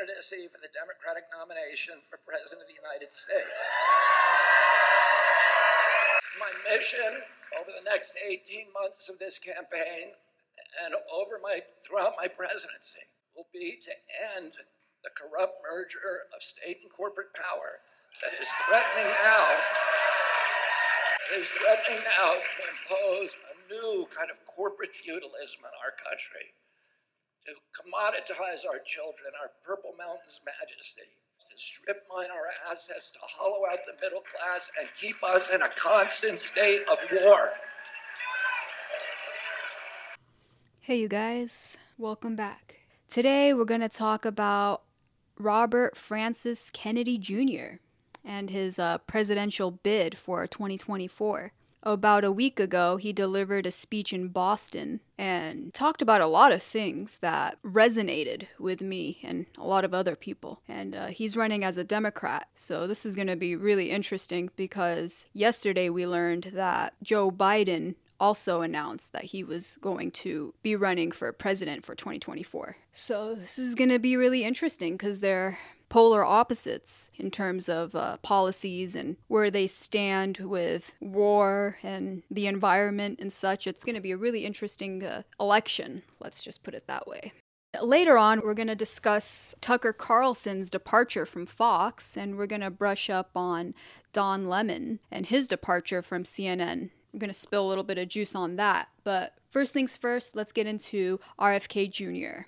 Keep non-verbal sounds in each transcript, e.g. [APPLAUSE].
candidacy for the Democratic nomination for President of the United States. My mission over the next 18 months of this campaign and over my throughout my presidency will be to end the corrupt merger of state and corporate power that is threatening now is threatening now to impose a new kind of corporate feudalism in our country, to commoditize our children, our Purple Mountain's majesty, to strip mine our assets, to hollow out the middle class, and keep us in a constant state of war. Hey, you guys, welcome back. Today we're going to talk about Robert Francis Kennedy Jr. and his uh, presidential bid for 2024. About a week ago, he delivered a speech in Boston and talked about a lot of things that resonated with me and a lot of other people. And uh, he's running as a Democrat. So this is going to be really interesting because yesterday we learned that Joe Biden also announced that he was going to be running for president for 2024. So this is going to be really interesting because they're polar opposites in terms of uh, policies and where they stand with war and the environment and such. It's going to be a really interesting uh, election, let's just put it that way. Later on, we're going to discuss Tucker Carlson's departure from Fox, and we're going to brush up on Don Lemon and his departure from CNN. I'm going to spill a little bit of juice on that. But first things first, let's get into RFK Jr.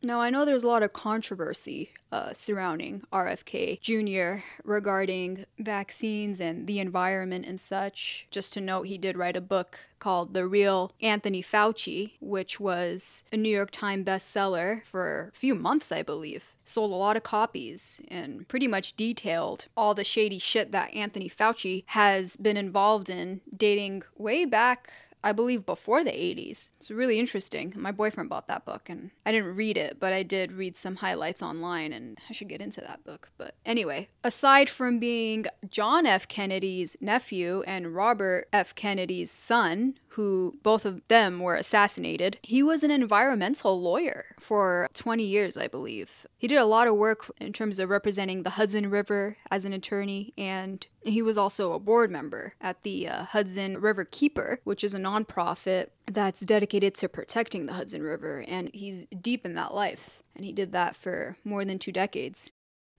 Now, I know there's a lot of controversy uh, surrounding RFK Jr. regarding vaccines and the environment and such. Just to note, he did write a book called The Real Anthony Fauci, which was a New York Times bestseller for a few months, I believe. Sold a lot of copies and pretty much detailed all the shady shit that Anthony Fauci has been involved in dating way back I believe before the 80s. It's really interesting. My boyfriend bought that book and I didn't read it, but I did read some highlights online and I should get into that book. But anyway, aside from being John F. Kennedy's nephew and Robert F. Kennedy's son, who both of them were assassinated. He was an environmental lawyer for 20 years, I believe. He did a lot of work in terms of representing the Hudson River as an attorney, and he was also a board member at the uh, Hudson River Keeper, which is a nonprofit that's dedicated to protecting the Hudson River, and he's deep in that life. And he did that for more than two decades.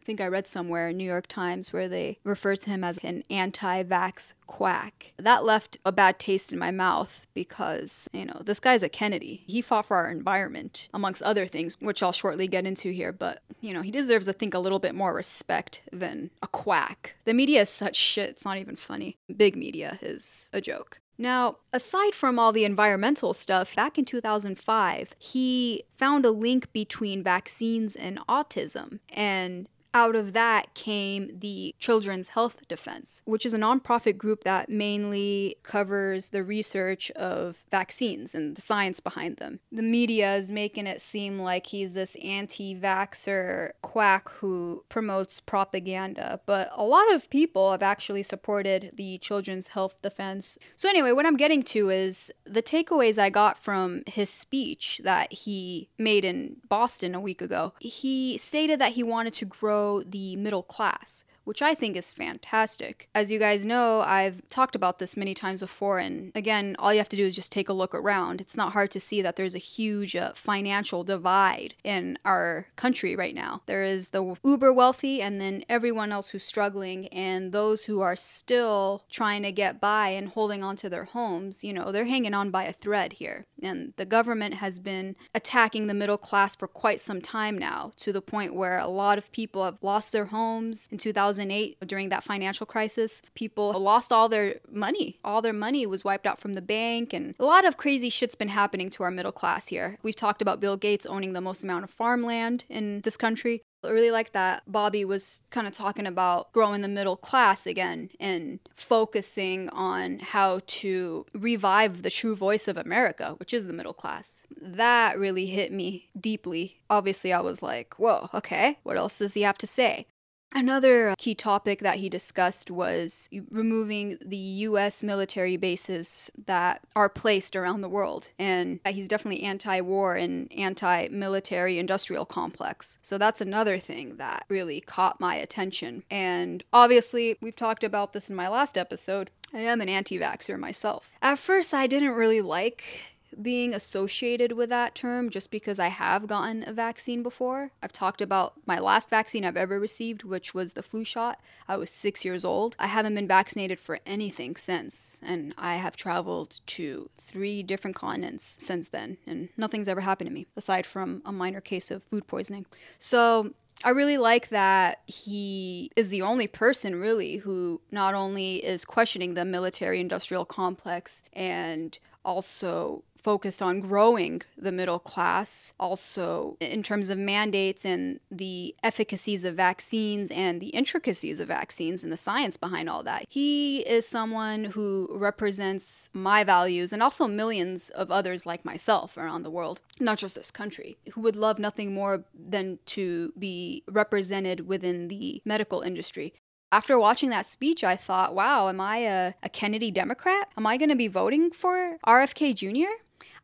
I think I read somewhere in New York Times where they referred to him as an anti vax quack. That left a bad taste in my mouth because, you know, this guy's a Kennedy. He fought for our environment, amongst other things, which I'll shortly get into here, but, you know, he deserves, I think, a little bit more respect than a quack. The media is such shit, it's not even funny. Big media is a joke. Now, aside from all the environmental stuff, back in 2005, he found a link between vaccines and autism. And out of that came the Children's Health Defense, which is a nonprofit group that mainly covers the research of vaccines and the science behind them. The media is making it seem like he's this anti vaxxer quack who promotes propaganda, but a lot of people have actually supported the Children's Health Defense. So, anyway, what I'm getting to is the takeaways I got from his speech that he made in Boston a week ago. He stated that he wanted to grow the middle class, which I think is fantastic. As you guys know, I've talked about this many times before, and again, all you have to do is just take a look around. It's not hard to see that there's a huge uh, financial divide in our country right now. There is the uber wealthy, and then everyone else who's struggling, and those who are still trying to get by and holding on to their homes, you know, they're hanging on by a thread here. And the government has been attacking the middle class for quite some time now, to the point where a lot of people have lost their homes in 2000. 2008 during that financial crisis, people lost all their money. All their money was wiped out from the bank, and a lot of crazy shit's been happening to our middle class here. We've talked about Bill Gates owning the most amount of farmland in this country. I really like that Bobby was kind of talking about growing the middle class again and focusing on how to revive the true voice of America, which is the middle class. That really hit me deeply. Obviously, I was like, whoa, okay, what else does he have to say? Another uh, key topic that he discussed was removing the US military bases that are placed around the world. And he's definitely anti war and anti military industrial complex. So that's another thing that really caught my attention. And obviously, we've talked about this in my last episode. I am an anti vaxxer myself. At first, I didn't really like being associated with that term just because I have gotten a vaccine before. I've talked about my last vaccine I've ever received, which was the flu shot. I was six years old. I haven't been vaccinated for anything since, and I have traveled to three different continents since then, and nothing's ever happened to me aside from a minor case of food poisoning. So, I really like that he is the only person, really, who not only is questioning the military industrial complex and also focused on growing the middle class, also in terms of mandates and the efficacies of vaccines and the intricacies of vaccines and the science behind all that. He is someone who represents my values and also millions of others like myself around the world, not just this country, who would love nothing more than to be represented within the medical industry. After watching that speech, I thought, wow, am I a, a Kennedy Democrat? Am I going to be voting for RFK Jr.?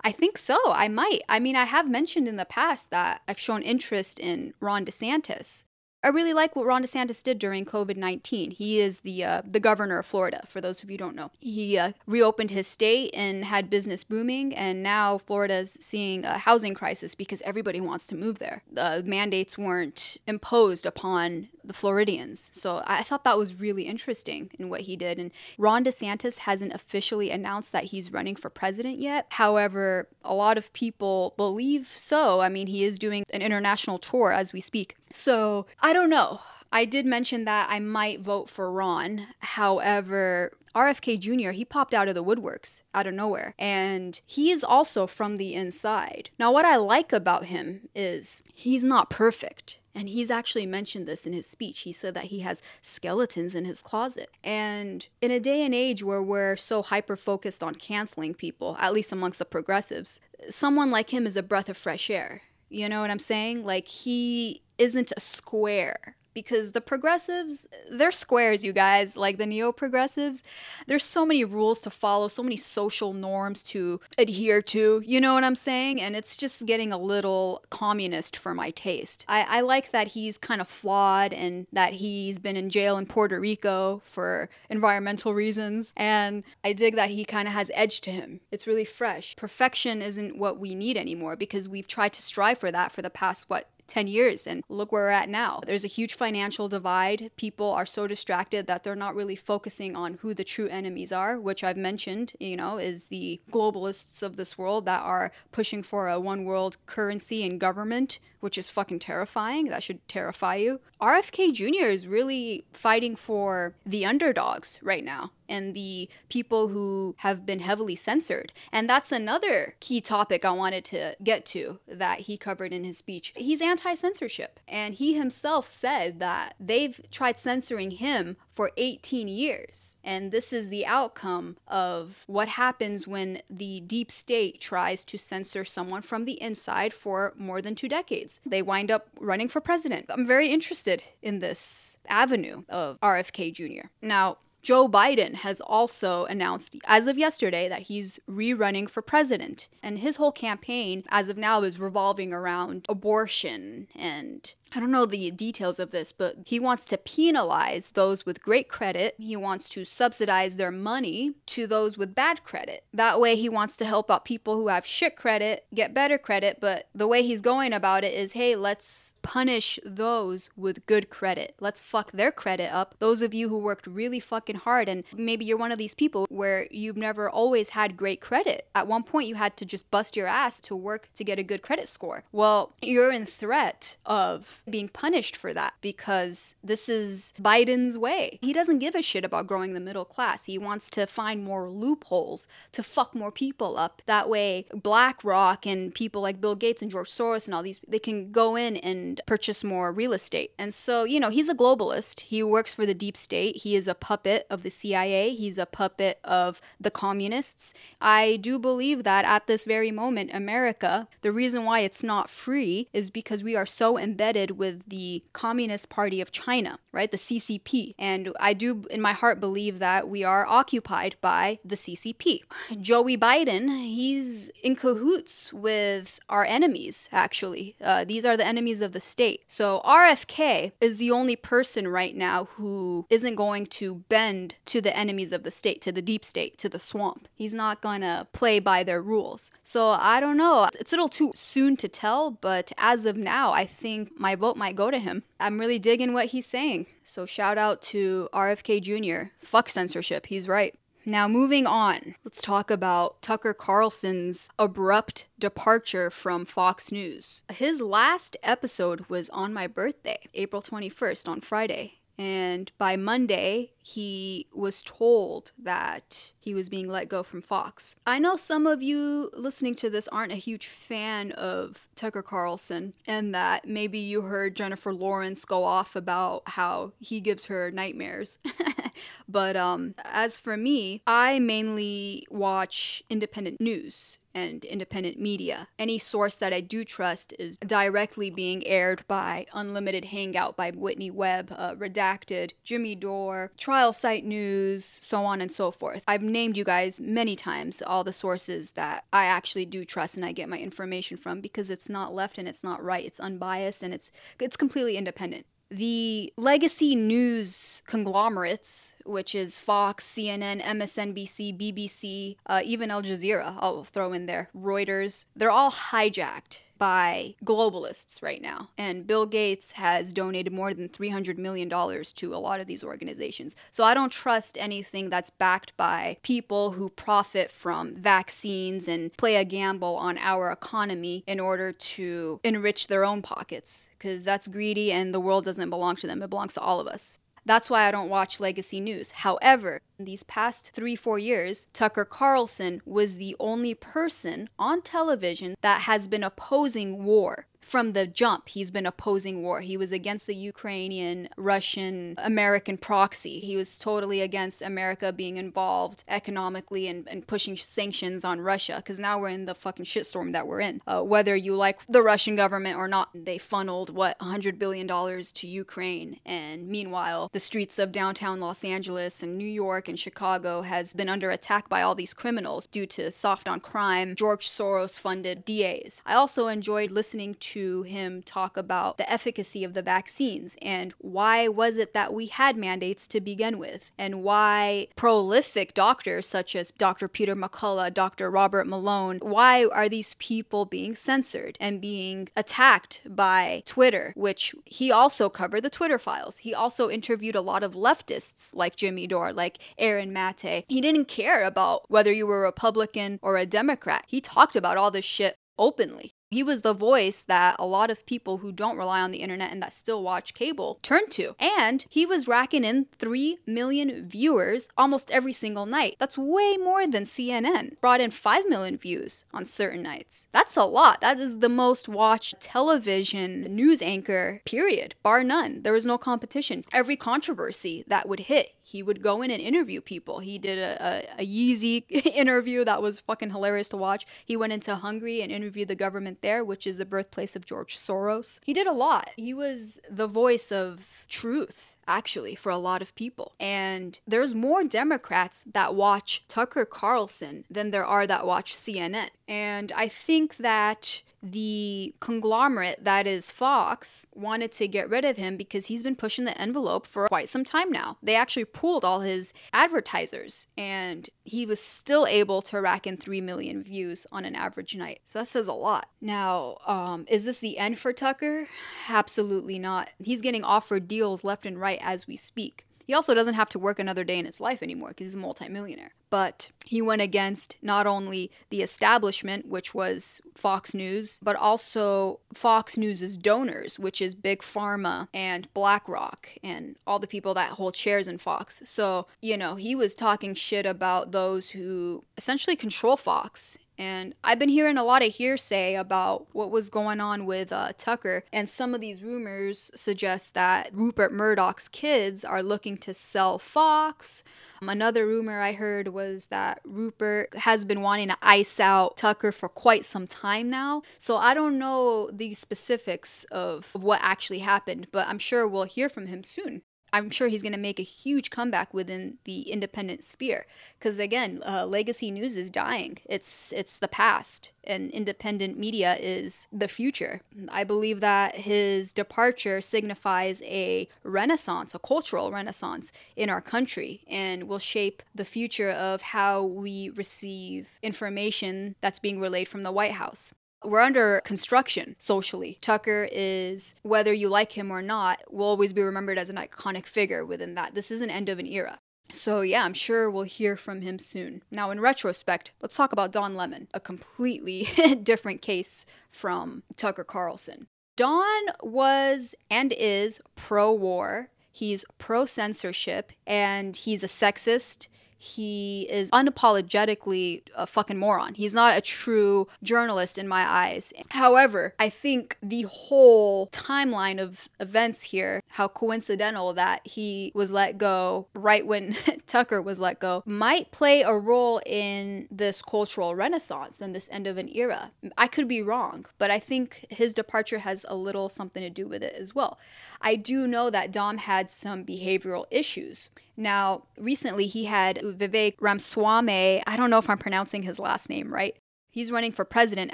I think so. I might. I mean, I have mentioned in the past that I've shown interest in Ron DeSantis. I really like what Ron DeSantis did during COVID 19. He is the, uh, the governor of Florida, for those of you don't know. He uh, reopened his state and had business booming, and now Florida's seeing a housing crisis because everybody wants to move there. The mandates weren't imposed upon the Floridians. So I thought that was really interesting in what he did. And Ron DeSantis hasn't officially announced that he's running for president yet. However, a lot of people believe so. I mean, he is doing an international tour as we speak. So I don't know. I did mention that I might vote for Ron. However, RFK Jr., he popped out of the woodworks out of nowhere. And he is also from the inside. Now, what I like about him is he's not perfect. And he's actually mentioned this in his speech. He said that he has skeletons in his closet. And in a day and age where we're so hyper focused on canceling people, at least amongst the progressives, someone like him is a breath of fresh air. You know what I'm saying? Like, he isn't a square because the progressives, they're squares, you guys, like the neo progressives. There's so many rules to follow, so many social norms to adhere to, you know what I'm saying? And it's just getting a little communist for my taste. I, I like that he's kind of flawed and that he's been in jail in Puerto Rico for environmental reasons. And I dig that he kind of has edge to him. It's really fresh. Perfection isn't what we need anymore because we've tried to strive for that for the past, what, 10 years and look where we're at now. There's a huge financial divide. People are so distracted that they're not really focusing on who the true enemies are, which I've mentioned, you know, is the globalists of this world that are pushing for a one world currency and government, which is fucking terrifying. That should terrify you. RFK Jr. is really fighting for the underdogs right now and the people who have been heavily censored. And that's another key topic I wanted to get to that he covered in his speech. He's anti censorship, and he himself said that they've tried censoring him for 18 years. And this is the outcome of what happens when the deep state tries to censor someone from the inside for more than two decades. They wind up running for president. I'm very interested in this avenue of RFK Jr. Now, Joe Biden has also announced as of yesterday that he's rerunning for president. And his whole campaign, as of now, is revolving around abortion and I don't know the details of this, but he wants to penalize those with great credit. He wants to subsidize their money to those with bad credit. That way, he wants to help out people who have shit credit get better credit. But the way he's going about it is hey, let's punish those with good credit. Let's fuck their credit up. Those of you who worked really fucking hard, and maybe you're one of these people where you've never always had great credit. At one point, you had to just bust your ass to work to get a good credit score. Well, you're in threat of being punished for that because this is Biden's way. He doesn't give a shit about growing the middle class. He wants to find more loopholes to fuck more people up. That way, BlackRock and people like Bill Gates and George Soros and all these, they can go in and purchase more real estate. And so, you know, he's a globalist. He works for the deep state. He is a puppet of the CIA. He's a puppet of the communists. I do believe that at this very moment, America, the reason why it's not free is because we are so embedded with the Communist Party of China, right? The CCP. And I do, in my heart, believe that we are occupied by the CCP. [LAUGHS] Joey Biden, he's in cahoots with our enemies, actually. Uh, these are the enemies of the state. So RFK is the only person right now who isn't going to bend to the enemies of the state, to the deep state, to the swamp. He's not going to play by their rules. So I don't know. It's a little too soon to tell, but as of now, I think my vote might go to him. I'm really digging what he's saying. So shout out to RFK Jr. Fuck censorship. He's right. Now, moving on, let's talk about Tucker Carlson's abrupt departure from Fox News. His last episode was on my birthday, April 21st, on Friday. And by Monday, he was told that he was being let go from Fox. I know some of you listening to this aren't a huge fan of Tucker Carlson, and that maybe you heard Jennifer Lawrence go off about how he gives her nightmares. [LAUGHS] but um, as for me, I mainly watch independent news and independent media. Any source that I do trust is directly being aired by Unlimited Hangout by Whitney Webb, uh, Redacted, Jimmy Dore, Trial Site News, so on and so forth. I've named you guys many times all the sources that I actually do trust and I get my information from because it's not left and it's not right. It's unbiased and it's it's completely independent the legacy news conglomerates, which is Fox, CNN, MSNBC, BBC, uh, even Al Jazeera, I'll throw in there, Reuters, they're all hijacked by globalists right now. And Bill Gates has donated more than $300 million to a lot of these organizations. So I don't trust anything that's backed by people who profit from vaccines and play a gamble on our economy in order to enrich their own pockets. Because that's greedy and the world doesn't belong to them, it belongs to all of us. That's why I don't watch legacy news. However, in these past three, four years, Tucker Carlson was the only person on television that has been opposing war from the jump, he's been opposing war. He was against the Ukrainian, Russian, American proxy. He was totally against America being involved economically and, and pushing sanctions on Russia because now we're in the fucking shitstorm that we're in. Uh, whether you like the Russian government or not, they funneled, what, $100 billion to Ukraine. And meanwhile, the streets of downtown Los Angeles and New York and Chicago has been under attack by all these criminals due to soft on crime, George Soros funded DAs. I also enjoyed listening to to him talk about the efficacy of the vaccines and why was it that we had mandates to begin with and why prolific doctors such as Dr. Peter McCullough, Dr. Robert Malone, why are these people being censored and being attacked by Twitter, which he also covered the Twitter files. He also interviewed a lot of leftists like Jimmy Dore, like Aaron Mate. He didn't care about whether you were a Republican or a Democrat. He talked about all this shit openly. He was the voice that a lot of people who don't rely on the internet and that still watch cable turn to. And he was racking in 3 million viewers almost every single night. That's way more than CNN. Brought in 5 million views on certain nights. That's a lot. That is the most watched television news anchor, period, bar none. There was no competition. Every controversy that would hit, he would go in and interview people. He did a, a, a Yeezy [LAUGHS] interview that was fucking hilarious to watch. He went into Hungary and interviewed the government there, which is the birthplace of George Soros. He did a lot. He was the voice of truth actually, for a lot of people. And there's more Democrats that watch Tucker Carlson than there are that watch CNN. And I think that the conglomerate that is Fox wanted to get rid of him because he's been pushing the envelope for quite some time now. They actually pulled all his advertisers and he was still able to rack in 3 million views on an average night. So that says a lot. Now, um, is this the end for Tucker? Absolutely not. He's getting offered deals left and right as we speak. He also doesn't have to work another day in his life anymore because he's a multimillionaire. But he went against not only the establishment, which was Fox News, but also Fox News's donors, which is Big Pharma and BlackRock and all the people that hold shares in Fox. So, you know, he was talking shit about those who essentially control Fox And I've been hearing a lot of hearsay about what was going on with uh, Tucker, and some of these rumors suggest that Rupert Murdoch's kids are looking to sell Fox. Um, another rumor I heard was that Rupert has been wanting to ice out Tucker for quite some time now. So I don't know the specifics of, of what actually happened, but I'm sure we'll hear from him soon. I'm sure he's going to make a huge comeback within the independent sphere because again, uh, legacy news is dying. It's it's the past, and independent media is the future. I believe that his departure signifies a renaissance, a cultural renaissance in our country, and will shape the future of how we receive information that's being relayed from the White House we're under construction socially. Tucker is, whether you like him or not, will always be remembered as an iconic figure within that. This is an end of an era. So, yeah, I'm sure we'll hear from him soon. Now, in retrospect, let's talk about Don Lemon, a completely [LAUGHS] different case from Tucker Carlson. Don was and is pro war, he's pro censorship, and he's a sexist he is unapologetically a fucking moron. He's not a true journalist in my eyes. However, I think the whole timeline of events here, how coincidental that he was let go right when [LAUGHS] Tucker was let go, might play a role in this cultural renaissance and this end of an era. I could be wrong, but I think his departure has a little something to do with it as well. I do know that Don had some behavioral issues. Now, recently he had Vivek Ramaswamy, I don't know if I'm pronouncing his last name right, He's running for president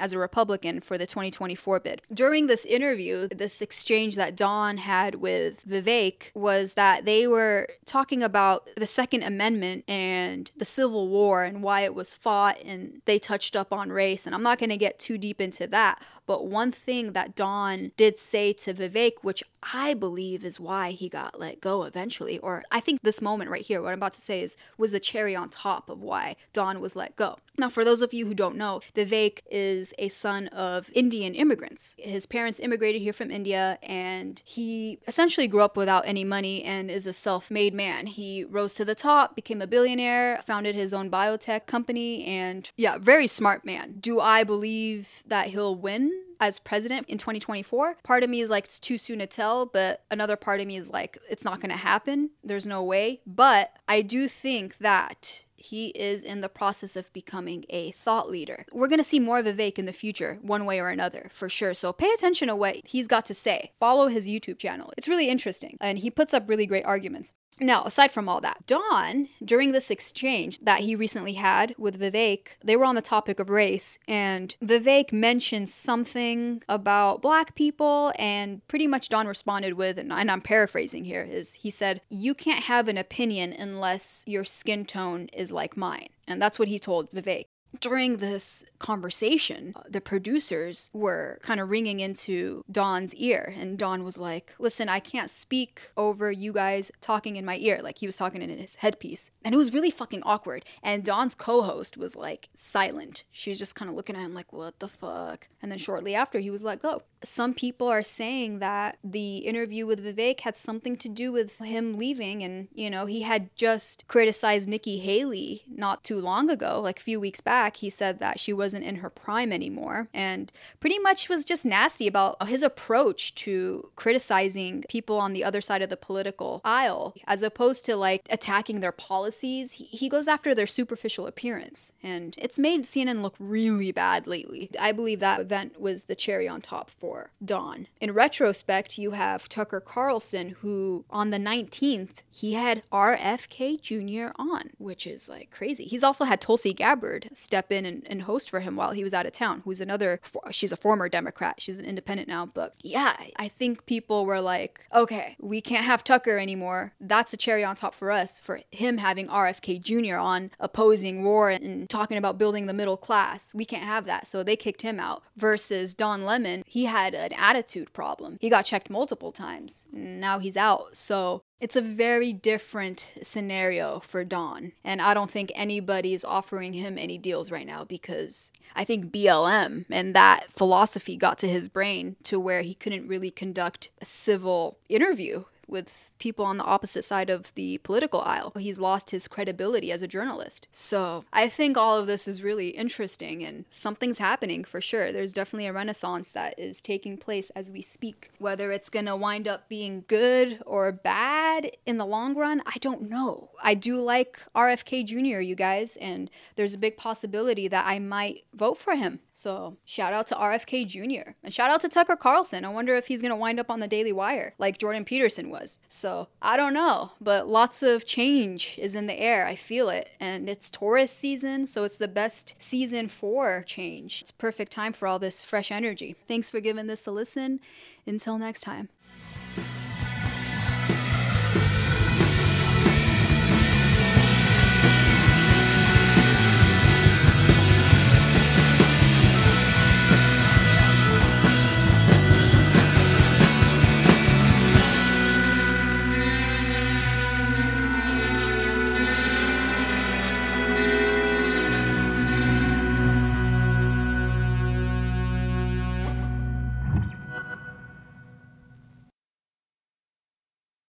as a Republican for the 2024 bid. During this interview, this exchange that Don had with Vivek was that they were talking about the Second Amendment and the Civil War and why it was fought, and they touched up on race. And I'm not going to get too deep into that, but one thing that Don did say to Vivek, which I believe is why he got let go eventually, or I think this moment right here, what I'm about to say is was the cherry on top of why Don was let go. Now, for those of you who don't know, Vivek is a son of Indian immigrants. His parents immigrated here from India, and he essentially grew up without any money and is a self made man. He rose to the top, became a billionaire, founded his own biotech company, and yeah, very smart man. Do I believe that he'll win? As president in 2024. Part of me is like, it's too soon to tell, but another part of me is like, it's not going to happen. There's no way. But I do think that he is in the process of becoming a thought leader. We're going to see more of Vivek in the future, one way or another, for sure. So pay attention to what he's got to say. Follow his YouTube channel. It's really interesting, and he puts up really great arguments. Now, aside from all that, Don, during this exchange that he recently had with Vivek, they were on the topic of race, and Vivek mentioned something about black people, and pretty much Don responded with, and I'm paraphrasing here, is he said, You can't have an opinion unless your skin tone is like mine. And that's what he told Vivek during this conversation, uh, the producers were kind of ringing into Don's ear, and Don was like, Listen, I can't speak over you guys talking in my ear. Like he was talking in his headpiece. And it was really fucking awkward. And Don's co host was like silent. She was just kind of looking at him like, What the fuck? And then shortly after, he was let go. Some people are saying that the interview with Vivek had something to do with him leaving, and, you know, he had just criticized Nikki Haley not too long ago, like a few weeks back back, he said that she wasn't in her prime anymore and pretty much was just nasty about his approach to criticizing people on the other side of the political aisle. As opposed to like attacking their policies, he goes after their superficial appearance. And it's made CNN look really bad lately. I believe that event was the cherry on top for Don. In retrospect, you have Tucker Carlson, who on the 19th, he had RFK Jr. on, which is like crazy. He's also had Tulsi Gabbard step in and, and host for him while he was out of town, who's another, she's a former Democrat. She's an independent now. But yeah, I think people were like, okay, we can't have Tucker anymore. That's a cherry on top for us, for him having RFK Jr. on opposing war and talking about building the middle class. We can't have that. So they kicked him out. Versus Don Lemon, he had an attitude problem. He got checked multiple times. Now he's out. So it's a very different scenario for Don. And I don't think anybody is offering him any deals right now because I think BLM and that philosophy got to his brain to where he couldn't really conduct a civil interview with people on the opposite side of the political aisle. He's lost his credibility as a journalist. So I think all of this is really interesting and something's happening for sure. There's definitely a renaissance that is taking place as we speak. Whether it's going to wind up being good or bad in the long run, I don't know. I do like RFK Jr., you guys, and there's a big possibility that I might vote for him. So shout out to RFK Jr. and shout out to Tucker Carlson. I wonder if he's going to wind up on the Daily Wire like Jordan Peterson was. So I don't know, but lots of change is in the air. I feel it. And it's Taurus season, so it's the best season for change. It's perfect time for all this fresh energy. Thanks for giving this a listen. Until next time.